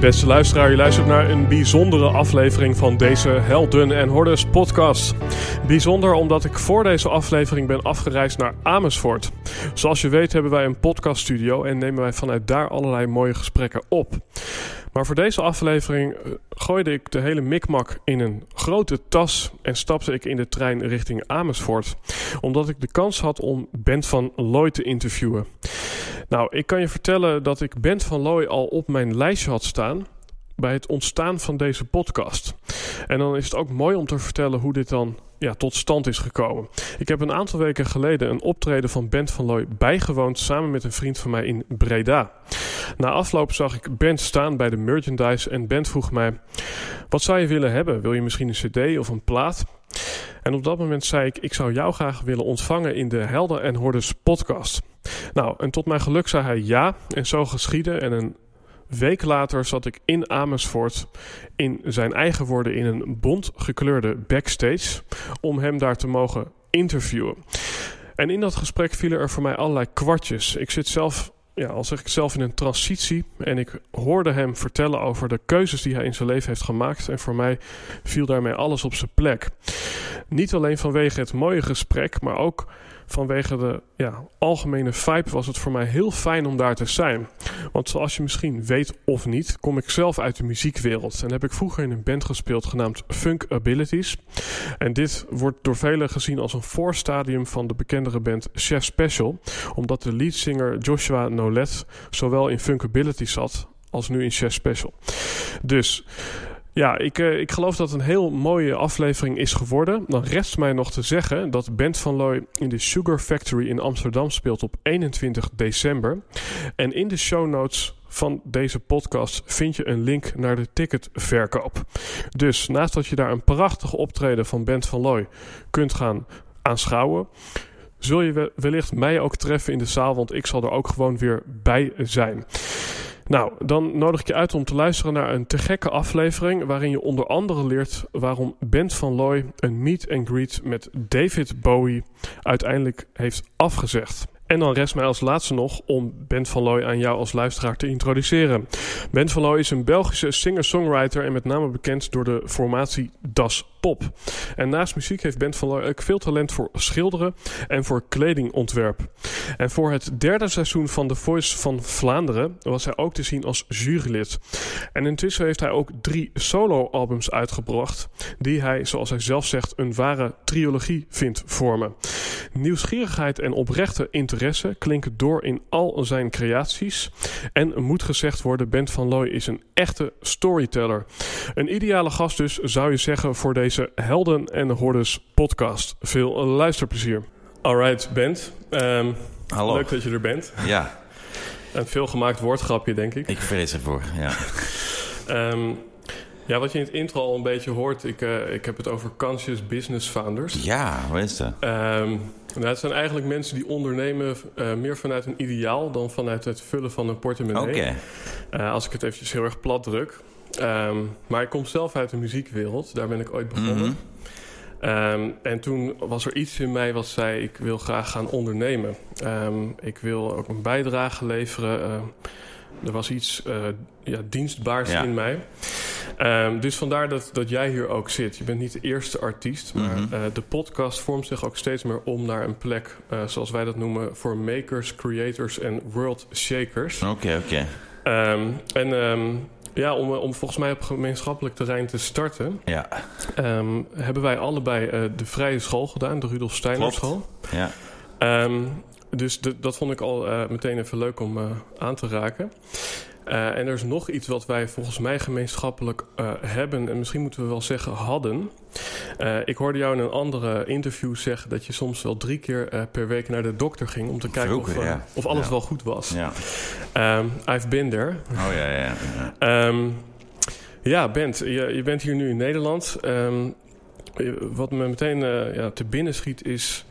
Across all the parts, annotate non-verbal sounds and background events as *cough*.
Beste luisteraar, je luistert naar een bijzondere aflevering van deze Helden en Hordes podcast. Bijzonder omdat ik voor deze aflevering ben afgereisd naar Amersfoort. Zoals je weet hebben wij een podcaststudio en nemen wij vanuit daar allerlei mooie gesprekken op. Maar voor deze aflevering eh, gooide ik de hele mikmak in een grote tas en stapte ik in de trein richting Amersfoort. Omdat ik de kans had om Bent van Looy te interviewen. Nou, ik kan je vertellen dat ik Bent van Looy al op mijn lijstje had staan bij het ontstaan van deze podcast. En dan is het ook mooi om te vertellen hoe dit dan ja, tot stand is gekomen. Ik heb een aantal weken geleden een optreden van Bent van Looy bijgewoond samen met een vriend van mij in Breda. Na afloop zag ik Bent staan bij de merchandise en Bent vroeg mij: Wat zou je willen hebben? Wil je misschien een CD of een plaat? En op dat moment zei ik: Ik zou jou graag willen ontvangen in de Helden en Hordes podcast. Nou, en tot mijn geluk zei hij ja, en zo geschiedde. En een week later zat ik in Amersfoort in zijn eigen woorden in een bont gekleurde backstage om hem daar te mogen interviewen. En in dat gesprek vielen er voor mij allerlei kwartjes. Ik zit zelf ja, al zeg ik zelf in een transitie. En ik hoorde hem vertellen over de keuzes die hij in zijn leven heeft gemaakt. En voor mij viel daarmee alles op zijn plek. Niet alleen vanwege het mooie gesprek, maar ook vanwege de ja, algemene vibe was het voor mij heel fijn om daar te zijn. Want zoals je misschien weet of niet, kom ik zelf uit de muziekwereld. En heb ik vroeger in een band gespeeld genaamd Funk Abilities. En dit wordt door velen gezien als een voorstadium van de bekendere band Chef Special. Omdat de leadzanger Joshua Nolet zowel in Funk Abilities zat als nu in Chef Special. Dus ja, ik, uh, ik geloof dat het een heel mooie aflevering is geworden. Dan rest mij nog te zeggen dat Bent van Looy in de Sugar Factory in Amsterdam speelt op 21 december. En in de show notes van deze podcast vind je een link naar de ticketverkoop. Dus naast dat je daar een prachtige optreden van Bent van Looy kunt gaan aanschouwen zul je wellicht mij ook treffen in de zaal, want ik zal er ook gewoon weer bij zijn. Nou, dan nodig ik je uit om te luisteren naar een te gekke aflevering. waarin je onder andere leert waarom Bent van Looy een meet and greet met David Bowie uiteindelijk heeft afgezegd. En dan rest mij als laatste nog om Bent van Looy aan jou als luisteraar te introduceren. Bent van Looy is een Belgische singer-songwriter en met name bekend door de formatie Das Pop. En naast muziek heeft Bent van ook veel talent voor schilderen en voor kledingontwerp. En voor het derde seizoen van The Voice van Vlaanderen was hij ook te zien als jurylid. En intussen heeft hij ook drie solo-albums uitgebracht, die hij, zoals hij zelf zegt, een ware trilogie vindt vormen. Nieuwsgierigheid en oprechte interesse klinken door in al zijn creaties. En moet gezegd worden, Bent van Looy is een echte storyteller. Een ideale gast dus, zou je zeggen, voor deze Helden en Hordes podcast. Veel luisterplezier. Alright, Bent. Um, Hallo. Leuk dat je er bent. Ja. Een veelgemaakt woordgrapje, denk ik. Ik vrees ervoor, ja. um, ja, wat je in het intro al een beetje hoort, ik, uh, ik heb het over conscious business founders. Ja, hoe is dat? Um, nou, het zijn eigenlijk mensen die ondernemen uh, meer vanuit een ideaal dan vanuit het vullen van een portemonnee. Oké. Okay. Uh, als ik het eventjes heel erg plat druk. Um, maar ik kom zelf uit de muziekwereld, daar ben ik ooit begonnen. Mm -hmm. um, en toen was er iets in mij wat zei: ik wil graag gaan ondernemen. Um, ik wil ook een bijdrage leveren. Uh, er was iets uh, ja, dienstbaars ja. in mij. Dus vandaar dat, dat jij hier ook zit. Je bent niet de eerste artiest, maar mm -hmm. uh, de podcast vormt zich ook steeds meer om naar een plek, uh, zoals wij dat noemen, voor makers, creators en world shakers. Oké, okay, oké. Okay. En Ja, om, om volgens mij op gemeenschappelijk terrein te starten, Ja, ehm, hebben wij allebei eh, de vrije school gedaan, de Rudolf Steiner school. ja. Ehm, dus de- dat vond ik al eh, meteen even leuk om eh, aan te raken. Eh, en er is nog iets wat wij volgens mij gemeenschappelijk eh, hebben, en misschien moeten we wel zeggen hadden. Eh, ik hoorde jou in een andere interview zeggen dat je soms wel drie keer per week naar de dokter ging om te kijken of, Vroeger, ja. of alles Ja. wel goed was. ja. Ehm, I've been there. Oh ja, ja. ja. Ehm, ja, Bent, je, je bent hier nu in Nederland. Ehm, wat me meteen ja, te binnen schiet is...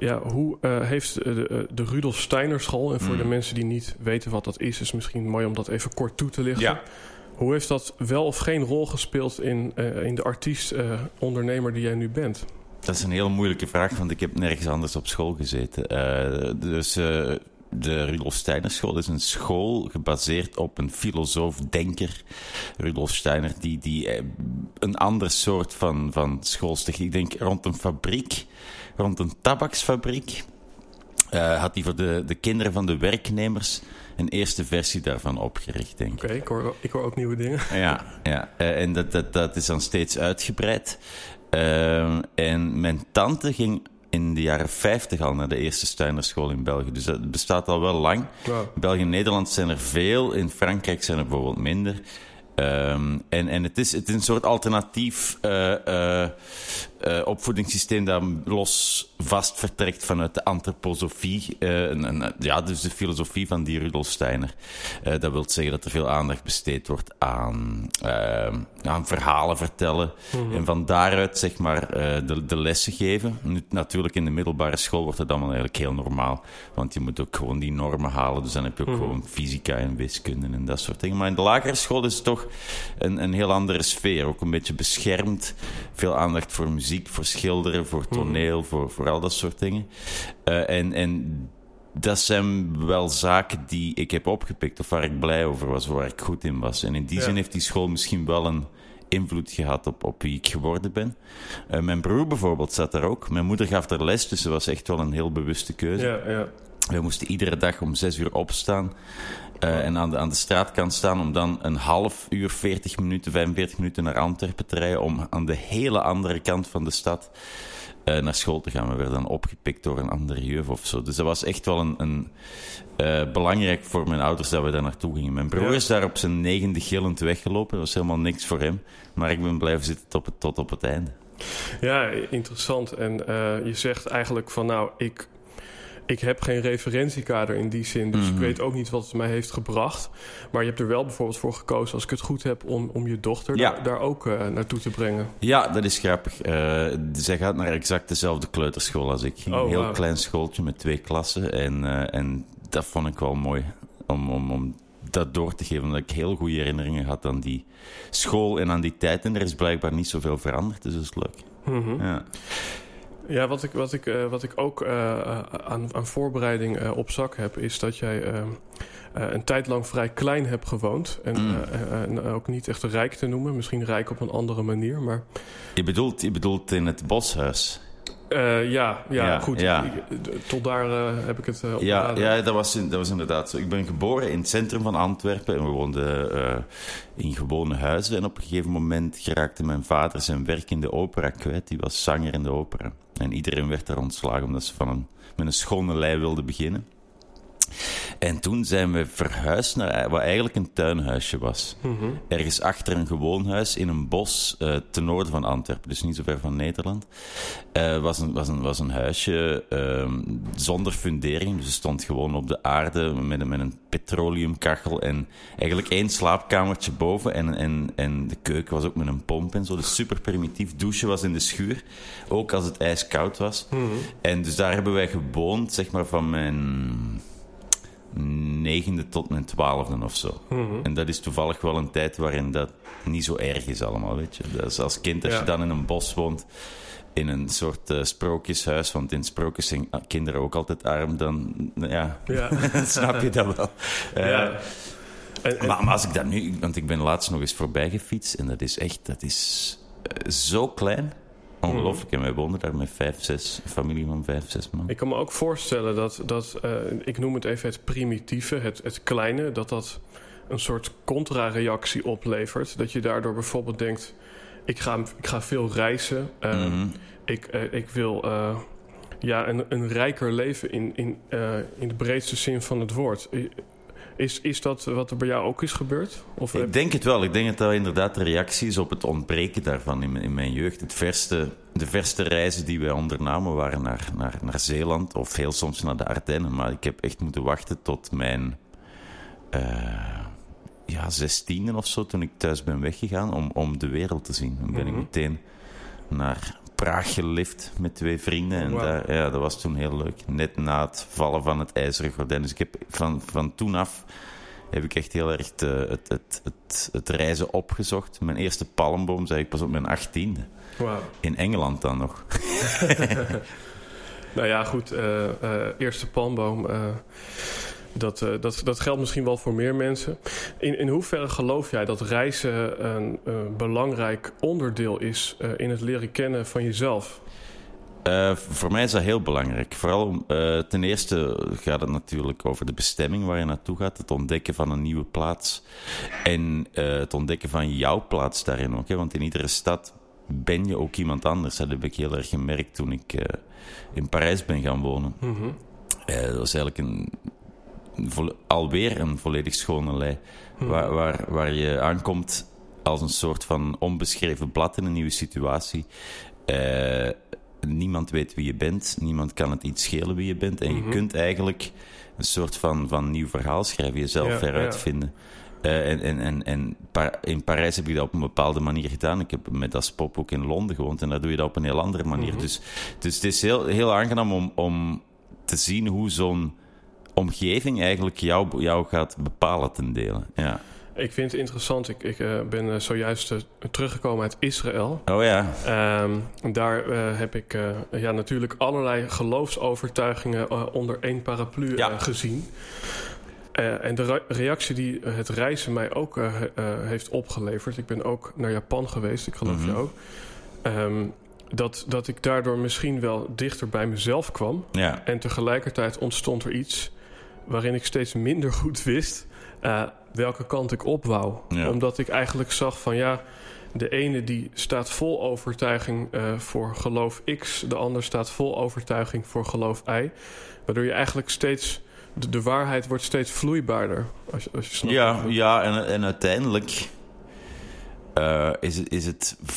Ja, hoe eh, heeft de, de, de Rudolf Steiner school... en voor Mm. de mensen die niet weten wat dat is... is misschien mooi om dat even kort toe te lichten. Ja. Hoe heeft dat wel of geen rol gespeeld... in, eh, in de artiest-ondernemer die jij nu bent? Dat is een heel moeilijke vraag, want ik heb nergens anders op school gezeten. Eh, dus eh, de Rudolf Steiner School is een school gebaseerd op een filosoof-denker, Rudolf Steiner, die, die eh, een ander soort van, van schoolstig, ik denk rond een fabriek, rond een tabaksfabriek, eh, had hij voor de, de kinderen van de werknemers een eerste versie daarvan opgericht, denk ik. Oké, ik, hoor, ik hoor ook nieuwe dingen. *laughs* Ja, ja. Eh, en dat, dat, dat is dan steeds uitgebreid. Ehm, en mijn tante ging in de jaren 50 al naar de eerste Steinerschool in België. Dus dat bestaat al wel lang. Wow. In België en Nederland zijn er veel. In Frankrijk zijn er bijvoorbeeld minder. Ehm, en en het, is, het is een soort alternatief eh, eh, eh, opvoedingssysteem dat los vast vertrekt vanuit de antroposofie. eh, en, en, ja, dus de filosofie van die Rudolf Steiner. Eh, dat wil zeggen dat er veel aandacht besteed wordt aan, aan verhalen vertellen. En van daaruit zeg maar de, de lessen geven. Nu, natuurlijk in de middelbare school wordt dat allemaal eigenlijk heel normaal. Want je moet ook gewoon die normen halen. Dus dan heb je ook gewoon fysica en wiskunde en dat soort dingen. Maar in de lagere school is het toch een, een heel andere sfeer. Ook een beetje beschermd. Veel aandacht voor muziek, voor schilderen, voor toneel, voor, voor al dat soort dingen. Eh, en, en dat zijn wel zaken die ik heb opgepikt of waar ik blij over was, waar ik goed in was. En in die Ja. zin heeft die school misschien wel een invloed gehad op, op wie ik geworden ben. Eh, mijn broer bijvoorbeeld zat daar ook. Mijn moeder gaf er les, dus dat was echt wel een heel bewuste keuze. Ja, ja. We moesten iedere dag om zes uur opstaan eh, en aan de, aan de straatkant staan om dan een half uur, 40 minuten, 45 minuten naar Antwerpen te rijden om aan de hele andere kant van de stad eh, naar school te gaan. We werden dan opgepikt door een andere juf of zo. Dus dat was echt wel een, een, eh, belangrijk voor mijn ouders dat we daar naartoe gingen. Mijn broer Ja. is daar op zijn negende gillend weggelopen. Dat was helemaal niks voor hem. Maar ik ben blijven zitten tot, het- tot op het einde. Ja, interessant. En je zegt eigenlijk van nou, ik, ik heb geen referentiekader in die zin. Dus ik Mhm. weet ook niet wat het mij heeft gebracht. Maar je hebt er wel bijvoorbeeld voor gekozen, als ik het goed heb, om, om je dochter Ja. daar, daar ook eh, naartoe te brengen. Ja, dat is grappig. Eh, zij gaat naar exact dezelfde kleuterschool als ik. Ging Oh, een heel klein schooltje met twee klassen. En, eh, en dat vond ik wel mooi om, om, om dat door te geven. Omdat ik heel goede herinneringen had aan die school en aan die tijd. En er is blijkbaar niet zoveel veranderd, dus dat is leuk. Mhm. Ja. Ja, wat ik, wat ik, eh, wat ik ook eh, eh, aan, aan voorbereiding op zak heb, is dat jij eh, eh, een tijd lang vrij klein hebt gewoond. En, Mm. en ook niet echt rijk te noemen, misschien rijk op een andere manier. Maar Je, bedoelt, je bedoelt in het boshuis? eh, ja, ja, Ja, goed. ja. Tot daar heb ik het uh, Ja, ja dat, was, in- dat was inderdaad zo. Ik ben geboren in het centrum van Antwerpen en we woonden in gewone huizen. En op een gegeven moment geraakte mijn vader zijn werk in de opera kwijt. Die was zanger in de opera. En iedereen werd daar ontslagen omdat ze van een, met een schone lei wilden beginnen. En toen zijn we verhuisd naar wat eigenlijk een tuinhuisje was. Mhm. Ergens achter een gewoon huis in een bos eh, ten noorden van Antwerpen, dus niet zo ver van Nederland. Eh, was, een, was, een, was een huisje ehm, zonder fundering, dus het stond gewoon op de aarde met, een- met een petroleumkachel en eigenlijk één slaapkamertje boven. En, en, en de keuken was ook met een pomp en zo, dus super primitief. Douchen was in de schuur, ook als het ijskoud was. Mhm. En dus daar hebben wij gewoond, zeg maar van mijn negende tot mijn twaalfde of zo. Mhm. En dat is toevallig wel een tijd waarin dat niet zo erg is allemaal, weet je. Dat is als kind, als Ja. je dan in een bos woont, in een soort eh, sprookjeshuis, want in sprookjes zijn kinderen ook altijd arm, dan ja, Ja. *laughs* snap je dat wel. Eh, ja. En, en- maar, maar als ik dat nu, want ik ben laatst nog eens voorbij gefietst en dat is echt, dat is eh, zo klein. Ongelooflijk. En wij woonden daar met vijf, zes, een familie van vijf, zes man. Ik kan me ook voorstellen dat, dat eh, ik noem het even het primitieve, het, het kleine, dat dat een soort contra-reactie oplevert. Dat je daardoor bijvoorbeeld denkt: ik ga, ik ga veel reizen. Uh, ik, uh, ik wil ja, een, een rijker leven in, in, in de breedste zin van het woord. Is, is dat wat er bij jou ook is gebeurd? Of ik denk het wel. Ik denk dat dat inderdaad de reactie is op het ontbreken daarvan in, in mijn jeugd. Het verste, de verste reizen die wij ondernamen waren naar, naar, naar Zeeland of heel soms naar de Ardennen. Maar ik heb echt moeten wachten tot mijn uh, ja, zestiende of zo, toen ik thuis ben weggegaan, om, om de wereld te zien. Dan ben ik meteen naar Praag gelift met twee vrienden. En daar, ja, dat was toen heel leuk. Net na het vallen van het ijzeren gordijn. Dus ik heb van, van toen af heb ik echt heel erg het, het, het, het, reizen opgezocht. Mijn eerste palmboom zei ik pas op mijn achttiende. Wow. In Engeland dan nog. *laughs* nou ja, goed. Uh, uh, eerste palmboom. Uh, dat, uh, dat, dat geldt misschien wel voor meer mensen. In, in hoeverre geloof jij dat reizen een uh, belangrijk onderdeel is uh, in het leren kennen van jezelf? voor mij is dat heel belangrijk. Vooral ten eerste gaat het natuurlijk over de bestemming waar je naartoe gaat, het ontdekken van een nieuwe plaats en het ontdekken van jouw plaats daarin ook. Hè? Want in iedere stad ben je ook iemand anders. Dat heb ik heel erg gemerkt toen ik in Parijs ben gaan wonen. Mm -hmm. dat was eigenlijk een alweer een volledig schone lei. Hmm. Waar, waar, waar je aankomt als een soort van onbeschreven blad in een nieuwe situatie. Uh, niemand weet wie je bent, niemand kan het iets schelen wie je bent. En je mhm. kunt eigenlijk een soort van, van nieuw verhaal schrijven, jezelf ja, veruit vinden. Uh, en en, en, en in Parijs heb ik dat op een bepaalde manier gedaan. Ik heb met als pop ook in Londen gewoond en daar doe je dat op een heel andere manier. Mhm. dus, dus het is heel, heel aangenaam om, om te zien hoe zo'n omgeving eigenlijk jou, jou gaat bepalen ten dele. Ja. Ik vind het interessant. Ik, ik uh, ben uh, zojuist uh, teruggekomen uit Israël. Oh ja. Um, daar heb ik ja, natuurlijk allerlei geloofsovertuigingen onder één paraplu ja. gezien. en de reactie die het reizen mij ook heeft opgeleverd. Ik ben ook naar Japan geweest, ik geloof mm -hmm. je ook. Um, dat, dat ik daardoor misschien wel dichter bij mezelf kwam. Ja. En tegelijkertijd ontstond er iets waarin ik steeds minder goed wist uh, welke kant ik op wou. Ja. Omdat ik eigenlijk zag van ja, de ene die staat vol overtuiging uh, voor geloof X, de ander staat vol overtuiging voor geloof Y. Waardoor je eigenlijk steeds, de, de waarheid wordt steeds vloeibaarder. Als, als je snapt. Ja, ja en, en uiteindelijk uh, is, het, is het eh,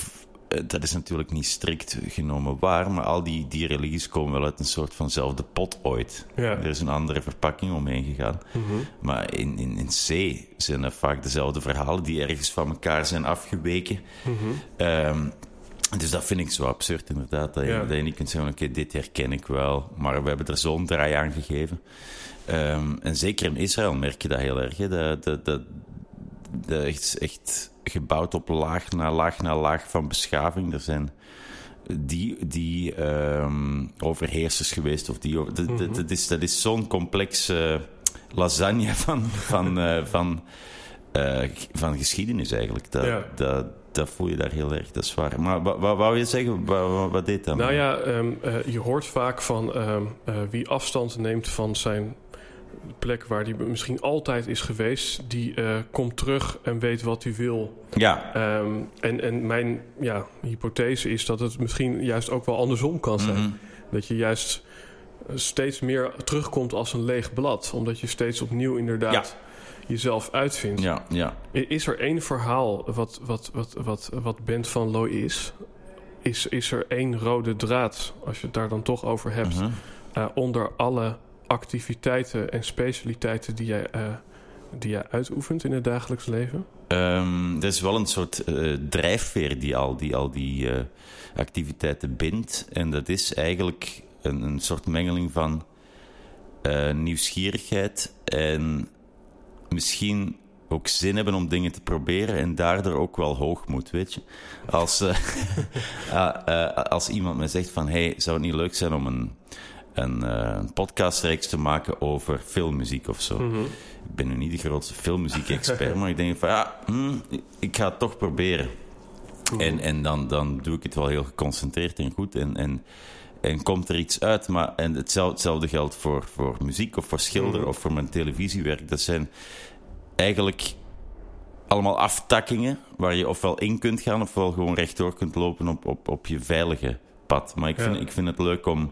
dat is natuurlijk niet strikt genomen waar, maar al die, die religies komen wel uit een soort vanzelfde pot ooit. Ja. Er is een andere verpakking omheen gegaan. Mm -hmm. Maar in, in, in C zijn er vaak dezelfde verhalen die ergens van elkaar zijn afgeweken. Mm -hmm. um, dus dat vind ik zo absurd, inderdaad. Dat je, ja. dat je niet kunt zeggen: oké, okay, dit herken ik wel. Maar we hebben er zo'n draai aan gegeven. Um, en zeker in Israël merk je dat heel erg. Hè? Dat, dat, dat, dat echt, echt gebouwd op laag na laag na laag van beschaving. Er zijn die, die um, overheersers geweest. Of die, dat, mm -hmm. dat, is, dat is zo'n complexe lasagne *laughs* van, van, uh, van, uh, van geschiedenis eigenlijk. Dat, ja. dat, dat voel je daar heel erg, dat is waar. Maar wat, wat wou je zeggen? Wat, wat deed dat? Nou ja, um, uh, je hoort vaak van um, wie afstand neemt van zijn plek waar hij misschien altijd is geweest, die uh, komt terug en weet wat hij wil. Ja. Um, en, en mijn ja, hypothese is dat het misschien juist ook wel andersom kan zijn. Mm -hmm. Dat je juist steeds meer terugkomt als een leeg blad, omdat je steeds opnieuw inderdaad. Ja. Jezelf uitvindt. Ja, ja. Is er één verhaal wat, wat, wat, wat, wat Bent van Looy is? is? Is er één rode draad, als je het daar dan toch over hebt, -hmm. uh, onder alle activiteiten en specialiteiten die jij, uh, die jij uitoefent in het dagelijks leven? Um, er is wel een soort uh, drijfveer die al die, al die uh, activiteiten bindt. En dat is eigenlijk een, een soort mengeling van nieuwsgierigheid en misschien ook zin hebben om dingen te proberen en daardoor ook wel hoogmoed, weet je. Als, uh, *laughs* als iemand me zegt van, hey, zou het niet leuk zijn om een, een, uh, een podcastreeks te maken over filmmuziek of zo. Mm -hmm. Ik ben nu niet de grootste filmmuziek-expert, *laughs* maar ik denk van, ja, mm, ik ga het toch proberen. Mm -hmm. En, en dan, dan doe ik het wel heel geconcentreerd en goed en... en en komt er iets uit. Maar, en hetzelfde, hetzelfde geldt voor, voor muziek of voor schilderen mm -hmm. of voor mijn televisiewerk. Dat zijn eigenlijk allemaal aftakkingen waar je ofwel in kunt gaan ofwel gewoon rechtdoor kunt lopen op, op, op je veilige pad. Maar ik vind, Ja. ik vind het leuk om,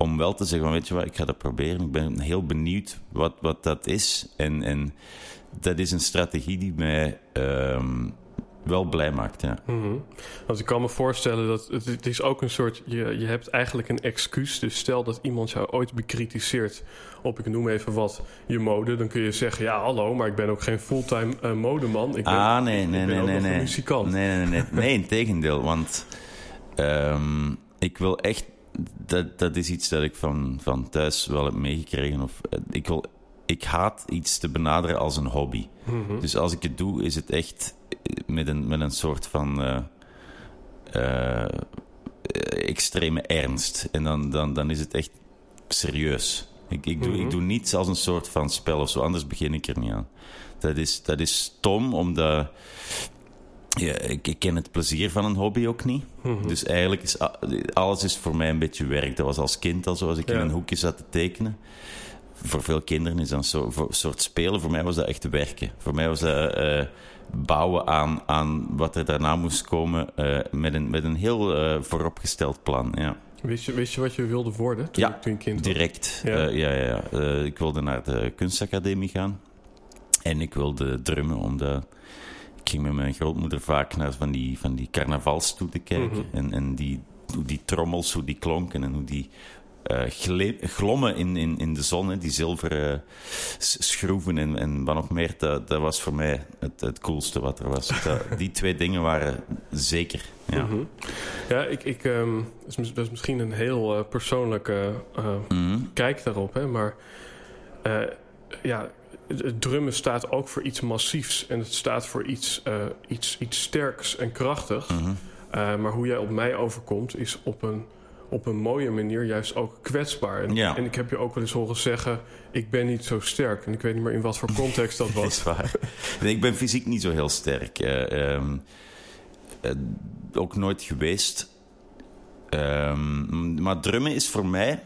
om wel te zeggen: van, Weet je wat, ik ga dat proberen. Ik ben heel benieuwd wat, wat dat is. En, en dat is een strategie die mij ehm, wel blij maakt. Ja. Mhm. Want ik kan me voorstellen dat het, het is ook een soort. Je, je hebt eigenlijk een excuus. Dus stel dat iemand jou ooit bekritiseert op, ik noem even wat, je mode. Dan kun je zeggen: Ja, hallo, maar ik ben ook geen fulltime eh, modeman. Ik ben, ah, nee, ik nee, ben nee, ook nee. een Nee, muzikant. nee, nee, nee. Nee, in tegendeel. Want ehm, ik wil echt. Dat, dat is iets dat ik van, van thuis wel heb meegekregen. Of, eh, ik, wil, ik haat iets te benaderen als een hobby. Mhm. Dus als ik het doe, is het echt met een, met een soort van eh, eh, extreme ernst. En dan, dan, dan is het echt serieus. Ik, ik, doe, Mhm. ik doe niets als een soort van spel of zo, anders begin ik er niet aan. Dat is, dat is stom, omdat ja, ik, ik ken het plezier van een hobby ook niet. Mhm. Dus eigenlijk is alles is voor mij een beetje werk. Dat was als kind al zo, als ik in een hoekje zat te tekenen. Voor veel kinderen is dat een soort, spelen. Voor mij was dat echt werken. Voor mij was dat eh, bouwen aan, aan wat er daarna moest komen eh, met, een, met een heel eh, vooropgesteld plan. Ja. Wist, je, wist je wat je wilde worden toen, Ja, toen je kind was? Direct. Ja. Ja, ja, ik wilde naar de kunstacademie gaan. En ik wilde drummen, omdat ik ging met mijn grootmoeder vaak naar van die, van die carnavalstoeten kijken. Mhm. En, en die, hoe die trommels, hoe die klonken en hoe die eh, glommen in, in, in de zon. Hè, die zilveren s- schroeven en, en wat nog meer. Dat, dat was voor mij het, het coolste wat er was. Dat, *laughs* die twee dingen waren zeker. Ja. Mhm. Ja, ik, ik, ehm, dat, is, misschien een heel eh, persoonlijke eh, Mhm. kijk daarop, hè, maar eh, ja, het- drummen staat ook voor iets massiefs en het staat voor iets, eh, iets, iets sterks en krachtigs. Mhm. Eh, maar hoe jij op mij overkomt is op een, op een mooie manier juist ook kwetsbaar. En, Ja. en ik heb je ook wel eens horen zeggen, ik ben niet zo sterk. En ik weet niet meer in wat voor context dat Dat *laughs* was. is waar. Nee, ik ben fysiek niet zo heel sterk. Eh, ehm, eh, ook nooit geweest. Ehm, maar drummen is voor mij...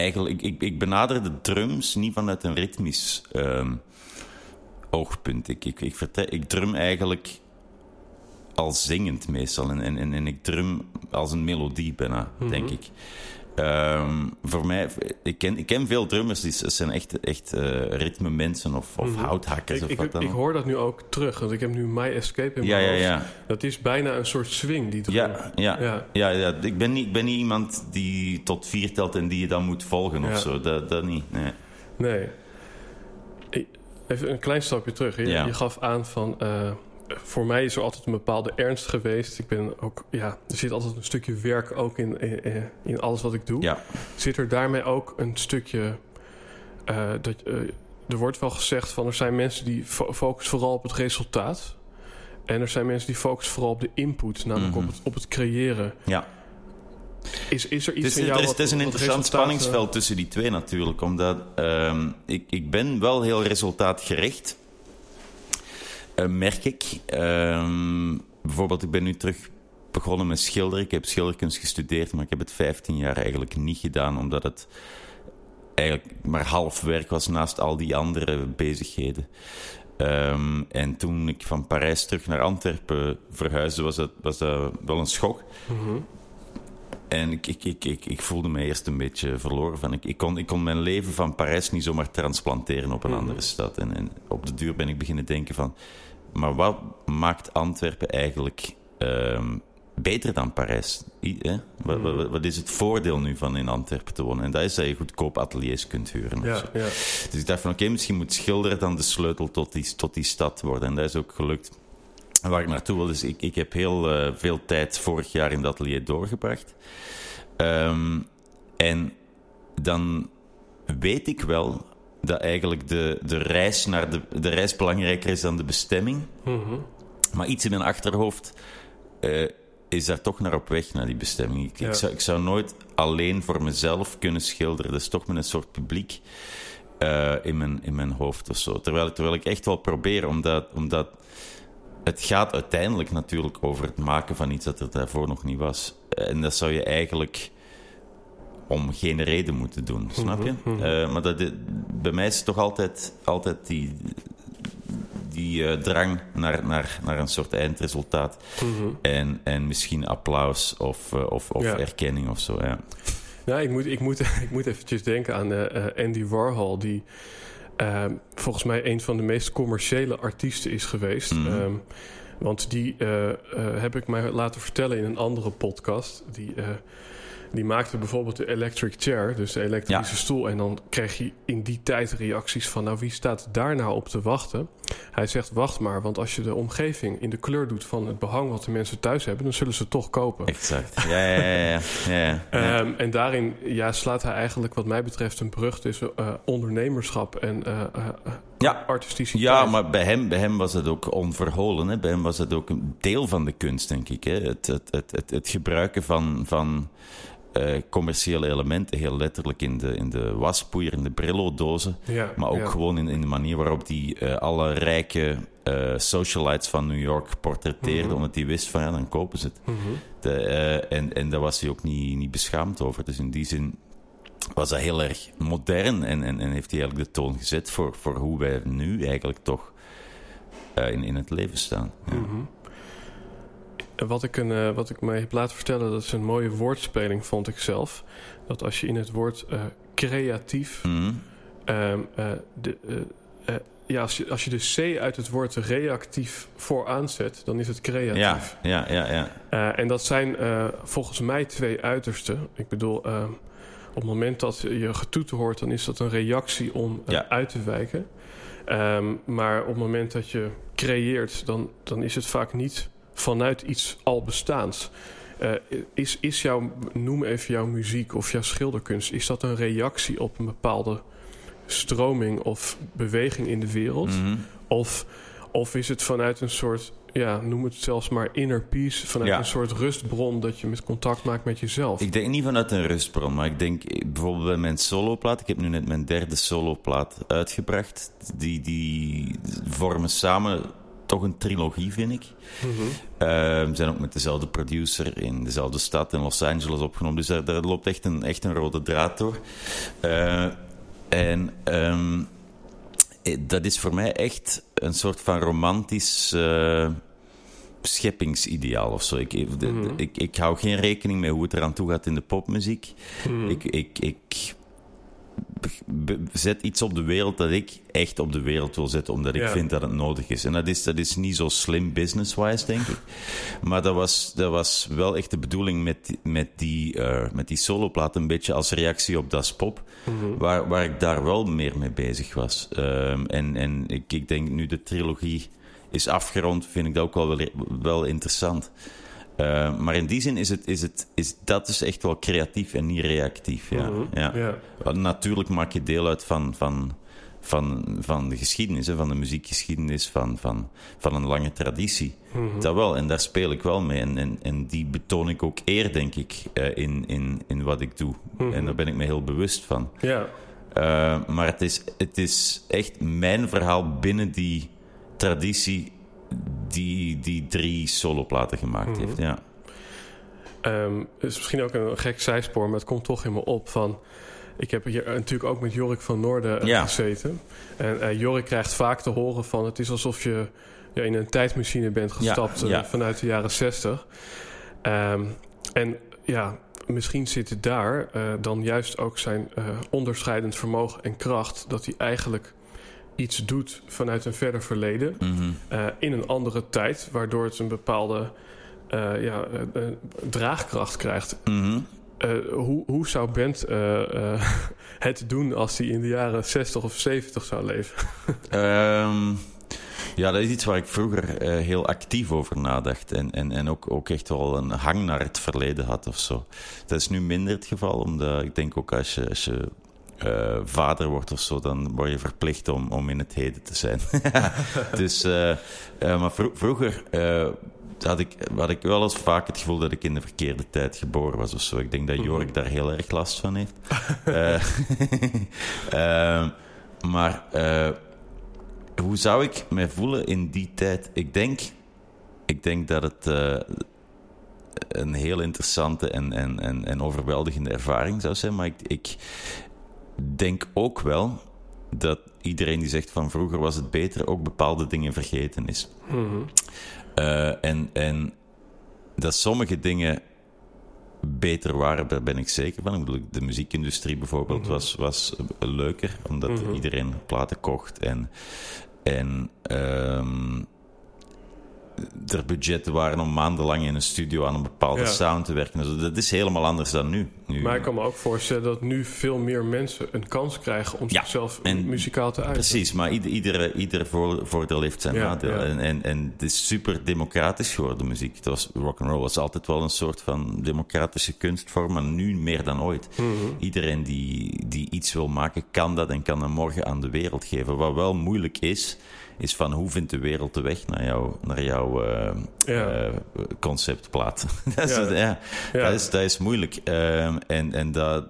Eigenlijk, ik, ik benader de drums niet vanuit een ritmisch ehm, oogpunt. Ik, ik, ik, ik drum eigenlijk al zingend meestal. En, en, en ik drum als een melodie bijna, denk ik. Ehm, voor mij, ik ken, ik ken veel drummers, die zijn echt, echt eh ritme mensen of, of Mhm. houthakkers Ik, of ik, wat dan ik ook. hoor dat nu ook terug, want ik heb nu My Escape in Ja, mijn ja, ja. Dat is bijna een soort swing, die drum. Ja, ja, Ja. ja. ja, Ik, ben niet, ik ben niet iemand die tot vier telt en die je dan moet volgen of zo. Dat, dat niet. Nee. Nee. Ik- Even een klein stapje terug. Je, je gaf aan van... eh, voor mij is er altijd een bepaalde ernst geweest. Ik ben ook... Ja, er zit altijd een stukje werk ook in, in, in alles wat ik doe. Ja. Zit er daarmee ook een stukje... eh, dat, eh, er wordt wel gezegd van... Er zijn mensen die fo- focussen vooral op het resultaat. En er zijn mensen die focussen vooral op de input. Namelijk Mhm. op, het, op het creëren. ja. Is, is er iets in jou er is, wat- het is een interessant spanningsveld tussen die twee natuurlijk. Omdat ehm, ik, ik ben wel heel resultaatgericht. Eh, merk ik. Ehm, bijvoorbeeld, ik ben nu terug begonnen met schilderen. Ik heb schilderkunst gestudeerd, maar ik heb het 15 jaar eigenlijk niet gedaan. Omdat het eigenlijk maar half werk was naast al die andere bezigheden. Ehm, en toen ik van Parijs terug naar Antwerpen verhuisde, was dat, was dat wel een schok. Mhm. En ik, ik, ik, ik, ik voelde me eerst een beetje verloren. Van. Ik, ik, kon, ik kon mijn leven van Parijs niet zomaar transplanteren op een Mhm. andere stad. En, en op de duur ben ik beginnen denken van... Maar wat maakt Antwerpen eigenlijk ehm, beter dan Parijs? I- hè? Wat, Mhm. wat, wat is het voordeel nu van in Antwerpen te wonen? En dat is dat je goedkoop ateliers kunt huren. Ja, ja. Dus ik dacht van oké, misschien moet schilderen dan de sleutel tot die, tot die stad worden. En dat is ook gelukt. En waar ik naartoe wil, is ik, ik heb heel eh, veel tijd vorig jaar in dat atelier doorgebracht. Ehm, en dan weet ik wel dat eigenlijk de, de, reis naar de, de reis belangrijker is dan de bestemming. Mhm. Maar iets in mijn achterhoofd eh, is daar toch naar op weg, naar die bestemming. Ik, Ja. ik, zou, ik zou nooit alleen voor mezelf kunnen schilderen. Dat is toch met een soort publiek eh, in, mijn, in mijn hoofd of zo. Terwijl, terwijl ik echt wel probeer, omdat, omdat het gaat uiteindelijk natuurlijk over het maken van iets dat er daarvoor nog niet was. En dat zou je eigenlijk om geen reden moeten doen, snap je? Mhm, mhm. Eh, maar dat, bij mij is het toch altijd, altijd die, die eh, drang naar, naar, naar een soort eindresultaat. Mhm. en, en misschien applaus of, eh, of, of Ja. erkenning of zo. Ja. Nou, ik moet, ik, moet, *laughs* ik moet eventjes denken aan Andy Warhol, die volgens mij een van de meest commerciële artiesten is geweest. Mhm. Ehm, want die heb ik mij laten vertellen in een andere podcast. Die, die maakte bijvoorbeeld de electric chair, dus de elektrische Ja. stoel. En dan kreeg je in die tijd reacties van, nou wie staat daar nou op te wachten? Hij zegt, wacht maar, want als je de omgeving in de kleur doet van het behang wat de mensen thuis hebben, dan zullen ze het toch kopen. Exact. Ja, ja, ja. ja. Ehm, en daarin ja, slaat hij eigenlijk, wat mij betreft, een brug tussen eh, ondernemerschap en eh, eh, Ja. artisticiteit. Ja, maar bij hem, bij hem was het ook onverholen. Hè? Bij hem was het ook een deel van de kunst, denk ik. Hè? Het, het, het, het, het gebruiken van, van eh, commerciële elementen, heel letterlijk in de, in de waspoeier, in de Brillo-dozen. Ja, Maar ook ja. gewoon in, in de manier waarop die eh, alle rijke eh, socialites van New York portretteerde. Mhm. Omdat hij wist van ja, dan kopen ze het. Mhm. De, en, en daar was hij ook niet, niet beschaamd over. Dus in die zin was dat heel erg modern en, en, en heeft hij eigenlijk de toon gezet voor, voor hoe wij nu eigenlijk toch in, in het leven staan. Ja. Mhm. Wat ik, een, eh, wat ik mij heb laten vertellen, dat is een mooie woordspeling, vond ik zelf. Dat als je in het woord eh, creatief. Mhm. ehm, eh, de, ja, als je, als je de C uit het woord reactief vooraan zet, dan is het creatief. Ja, ja, ja, ja. En dat zijn volgens mij twee uitersten. Ik bedoel, eh, op het moment dat je getoeten hoort, dan is dat een reactie om Ja. uit te wijken. Ehm, maar op het moment dat je creëert, dan, dan is het vaak niet vanuit iets al bestaans. Eh, is, is jouw, noem even jouw muziek of jouw schilderkunst, is dat een reactie op een bepaalde stroming of beweging in de wereld? Mhm. Of, of is het vanuit een soort, ja, noem het zelfs maar inner peace, vanuit Ja. een soort rustbron dat je met contact maakt met jezelf? Ik denk niet vanuit een rustbron, maar ik denk eh, bijvoorbeeld bij mijn soloplaat. Ik heb nu net mijn derde soloplaat uitgebracht. Die, die vormen samen toch een trilogie, vind ik. Mhm. Eh, we zijn ook met dezelfde producer in dezelfde stad in Los Angeles opgenomen. Dus daar, daar loopt echt een, echt een rode draad door. Eh, en ehm, eh, dat is voor mij echt een soort van romantisch eh, scheppingsideaal of zo. Ik, ik, Mhm. ik, ik hou geen rekening met hoe het eraan toe gaat in de popmuziek. Mhm. Ik, ik, ik zet iets op de wereld dat ik echt op de wereld wil zetten, omdat ik Ja. vind dat het nodig is. En dat is, dat is niet zo slim business-wise, denk ik. Maar dat was, dat was wel echt de bedoeling met, met die, eh, met die soloplaat, een beetje als reactie op Das Pop, Mhm. waar, waar ik daar wel meer mee bezig was. Ehm, en en ik, ik denk nu de trilogie is afgerond, vind ik dat ook wel, wel, wel interessant. Eh, maar in die zin is, het, is, het, is dat is echt wel creatief en niet reactief. Ja. Mhm. ja. Natuurlijk maak je deel uit van, van, van, van de geschiedenis, hè, van de muziekgeschiedenis, van, van, van een lange traditie. Mhm. Dat wel, en daar speel ik wel mee. En, en, en die betoon ik ook eer, denk ik, eh, in, in, in wat ik doe. Mhm. En daar ben ik me heel bewust van. ja. Eh, maar het is, het is echt mijn verhaal binnen die traditie die die drie soloplaten gemaakt Mhm. heeft. Ja. Ehm, het is misschien ook een gek zijspoor, maar het komt toch in me op van... Ik heb hier natuurlijk ook met Jorik van Noorden eh, Ja. gezeten. En eh, Jorik krijgt vaak te horen van... het is alsof je ja, in een tijdmachine bent gestapt Ja, eh, vanuit de jaren zestig. Ehm, en ja, misschien zit het daar dan juist ook zijn onderscheidend vermogen en kracht... dat hij eigenlijk iets doet vanuit een verder verleden... Mhm. eh, in een andere tijd, waardoor het een bepaalde eh, ja, eh, draagkracht krijgt. Mhm. Hoe, hoe zou Bent *laughs* het doen als hij in de jaren 60 of 70 zou leven? *laughs* Ehm, ja, dat is iets waar ik vroeger heel actief over nadacht. En, en, en ook, ook echt wel een hang naar het verleden had of zo. Dat is nu minder het geval, omdat ik denk ook als je, als je eh, vader wordt of zo, dan word je verplicht om, om in het heden te zijn. *laughs* dus, eh, eh, maar vro- vroeger had, ik, had ik wel eens vaak het gevoel dat ik in de verkeerde tijd geboren was of zo. Ik denk dat Jorik daar heel erg last van heeft. *laughs* *laughs* Maar hoe zou ik mij voelen in die tijd? Ik denk, ik denk dat het een heel interessante en, en, en, en overweldigende ervaring zou zijn. Maar ik, ik denk ook wel dat iedereen die zegt van vroeger was het beter, ook bepaalde dingen vergeten is. Eh, en, en dat sommige dingen beter waren, daar ben ik zeker van. Ik bedoel, de muziekindustrie bijvoorbeeld Mhm. was, was leuker, omdat Mhm. iedereen platen kocht en, en ehm, er budgetten waren om maandenlang in een studio aan een bepaalde Ja. sound te werken. Dus dat is helemaal anders dan nu. nu Maar ik kan me ook voorstellen dat nu veel meer mensen een kans krijgen om Ja, zichzelf en- muzikaal te uiten. Precies, maar ieder, iedere, ieder voor- voordeel heeft zijn nadeel. En, en, en het is super democratisch geworden, muziek. Het was, rock and roll was altijd wel een soort van democratische kunstvorm, maar nu meer dan ooit. Mhm. Iedereen die, die iets wil maken, kan dat en kan dat morgen aan de wereld geven. Wat wel moeilijk is, is van hoe vindt de wereld de weg naar, jou, naar jouw eh, Ja. eh, conceptplaat. *laughs* dat, is, Ja. Dat, is, dat is moeilijk. Ehm, en en dat,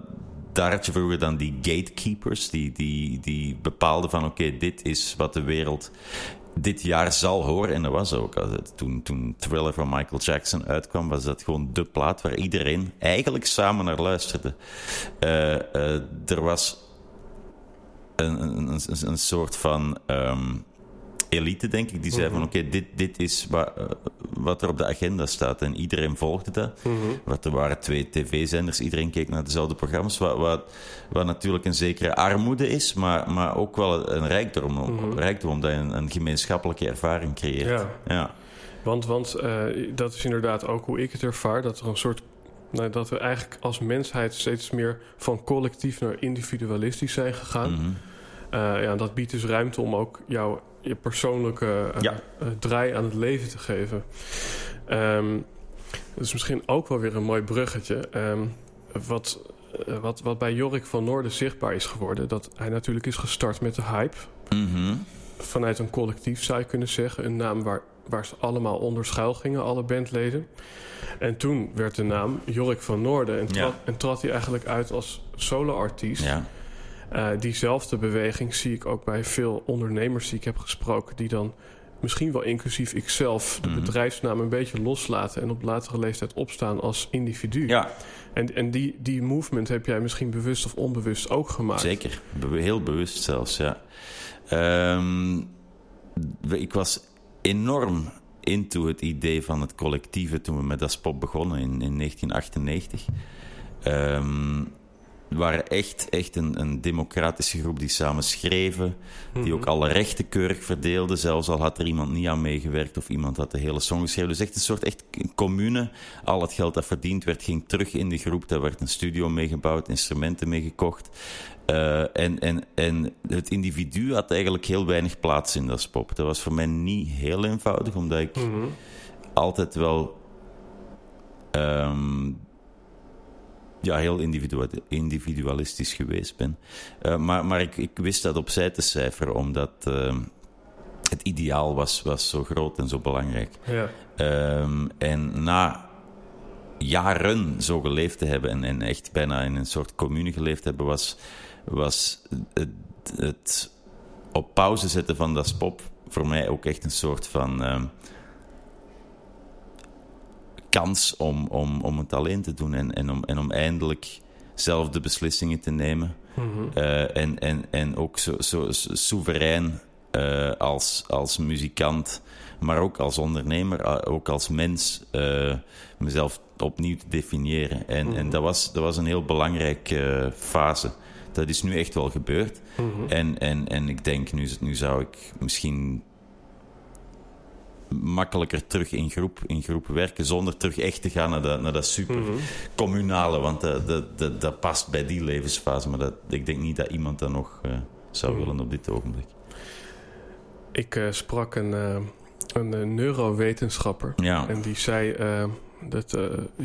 daar had je vroeger dan die gatekeepers, die, die, die bepaalden van oké, dit is wat de wereld dit jaar zal horen. En dat was ook. Toen, toen Thriller van Michael Jackson uitkwam, was dat gewoon de plaat waar iedereen eigenlijk samen naar luisterde. Eh, er was een, een, een, een soort van ehm, elite, denk ik, die zei van oké, dit, dit is wa- eh, wat er op de agenda staat. En iedereen volgde dat. Mhm. Want er waren twee tv-zenders, iedereen keek naar dezelfde programma's. Wat, wat, wat natuurlijk een zekere armoede is, maar, maar ook wel een rijkdom, rijkdom omdat je een, een gemeenschappelijke ervaring creëert. Ja. Ja. Want, want eh, dat is inderdaad ook hoe ik het ervaar. Dat er een soort. Nou, dat we eigenlijk als mensheid steeds meer van collectief naar individualistisch zijn gegaan. Mhm. Eh, ja, dat biedt dus ruimte om ook jouw je persoonlijke eh, Ja. eh, draai aan het leven te geven. Ehm, dat is misschien ook wel weer een mooi bruggetje. Ehm, wat, eh, wat, wat bij Jorik van Noorden zichtbaar is geworden... dat hij natuurlijk is gestart met de hype. Mhm. Vanuit een collectief zou je kunnen zeggen. Een naam waar, waar ze allemaal onder schuil gingen, alle bandleden. En toen werd de naam Jorik van Noorden. En, trad, Ja. en trad hij eigenlijk uit als solo-artiest. ja. Eh, diezelfde beweging zie ik ook bij veel ondernemers die ik heb gesproken, die dan misschien wel inclusief ikzelf de Mhm. bedrijfsnaam een beetje loslaten en op latere leeftijd opstaan als individu. ja, En, en die, die movement heb jij misschien bewust of onbewust ook gemaakt. zeker. Heel bewust zelfs, ja. Ehm, ik was enorm into het idee van het collectieve toen we met Das Pop begonnen in, in 1998. Ehm, we waren echt, echt een, een democratische groep die samen schreven, die ook alle rechten keurig verdeelde, zelfs al had er iemand niet aan meegewerkt of iemand had de hele song geschreven. Dus echt een soort echt commune. Al het geld dat verdiend werd, ging terug in de groep. Daar werd een studio meegebouwd, instrumenten meegekocht. Eh, en, en, en het individu had eigenlijk heel weinig plaats in dat pop. Dat was voor mij niet heel eenvoudig, omdat ik Mhm. altijd wel ehm, ja, heel individua- individualistisch geweest ben. Eh, maar maar ik, ik wist dat opzij te cijferen, omdat ehm, het ideaal was, was zo groot en zo belangrijk. Ja. Ehm, en na jaren zo geleefd te hebben en, en echt bijna in een soort commune geleefd te hebben, was, was het, het op pauze zetten van dat pop voor mij ook echt een soort van ehm, kans om, om, om het alleen te doen en, en, om, en om eindelijk zelf de beslissingen te nemen. Mhm. Eh, en, en, en ook zo, zo, zo soeverein eh, als, als muzikant, maar ook als ondernemer, eh, ook als mens, mezelf opnieuw te definiëren. En, en dat, was, dat was een heel belangrijke fase. Dat is nu echt wel gebeurd. Mhm. En, en, en ik denk, nu, nu zou ik misschien makkelijker terug in groep, in groep werken, zonder terug echt te gaan naar dat, naar dat super Mhm. communale, want dat, dat, dat, dat past bij die levensfase. Maar dat, ik denk niet dat iemand dat nog eh, zou Mhm. willen op dit ogenblik. Ik eh, sprak een, eh, een neurowetenschapper. Ja, En die zei dat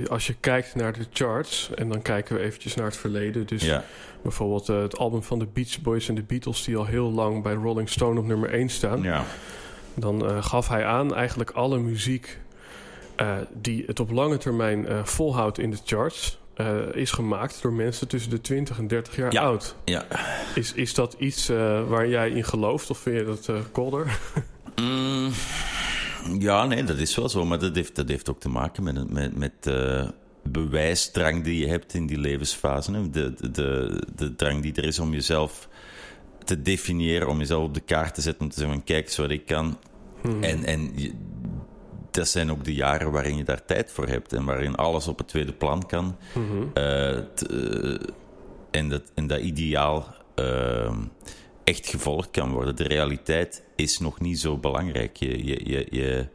als je kijkt naar de charts, en dan kijken we eventjes naar het verleden. Dus ja, bijvoorbeeld het album van de Beach Boys en de Beatles, die al heel lang bij Rolling Stone op nummer 1 staan. ja, Dan eh, gaf hij aan eigenlijk alle muziek eh, die het op lange termijn eh, volhoudt in de charts. is gemaakt door mensen tussen de 20 en 30 jaar Ja. oud. ja. Is, is dat iets waar jij in gelooft of vind je dat eh kolder? *laughs* Mm, ja, nee, dat is wel zo. Maar dat heeft, dat heeft ook te maken met, met, met de bewijsdrang die je hebt in die levensfase. hè. De, de, de, de drang die er is om jezelf te definiëren, om jezelf op de kaart te zetten, om te zeggen van kijk eens wat ik kan. Mhm. En, en je- dat zijn ook de jaren waarin je daar tijd voor hebt en waarin alles op het tweede plan kan. Mhm. Eh, t- eh, en, dat, en dat ideaal eh, echt gevolgd kan worden. De realiteit is nog niet zo belangrijk. Je, je, je, je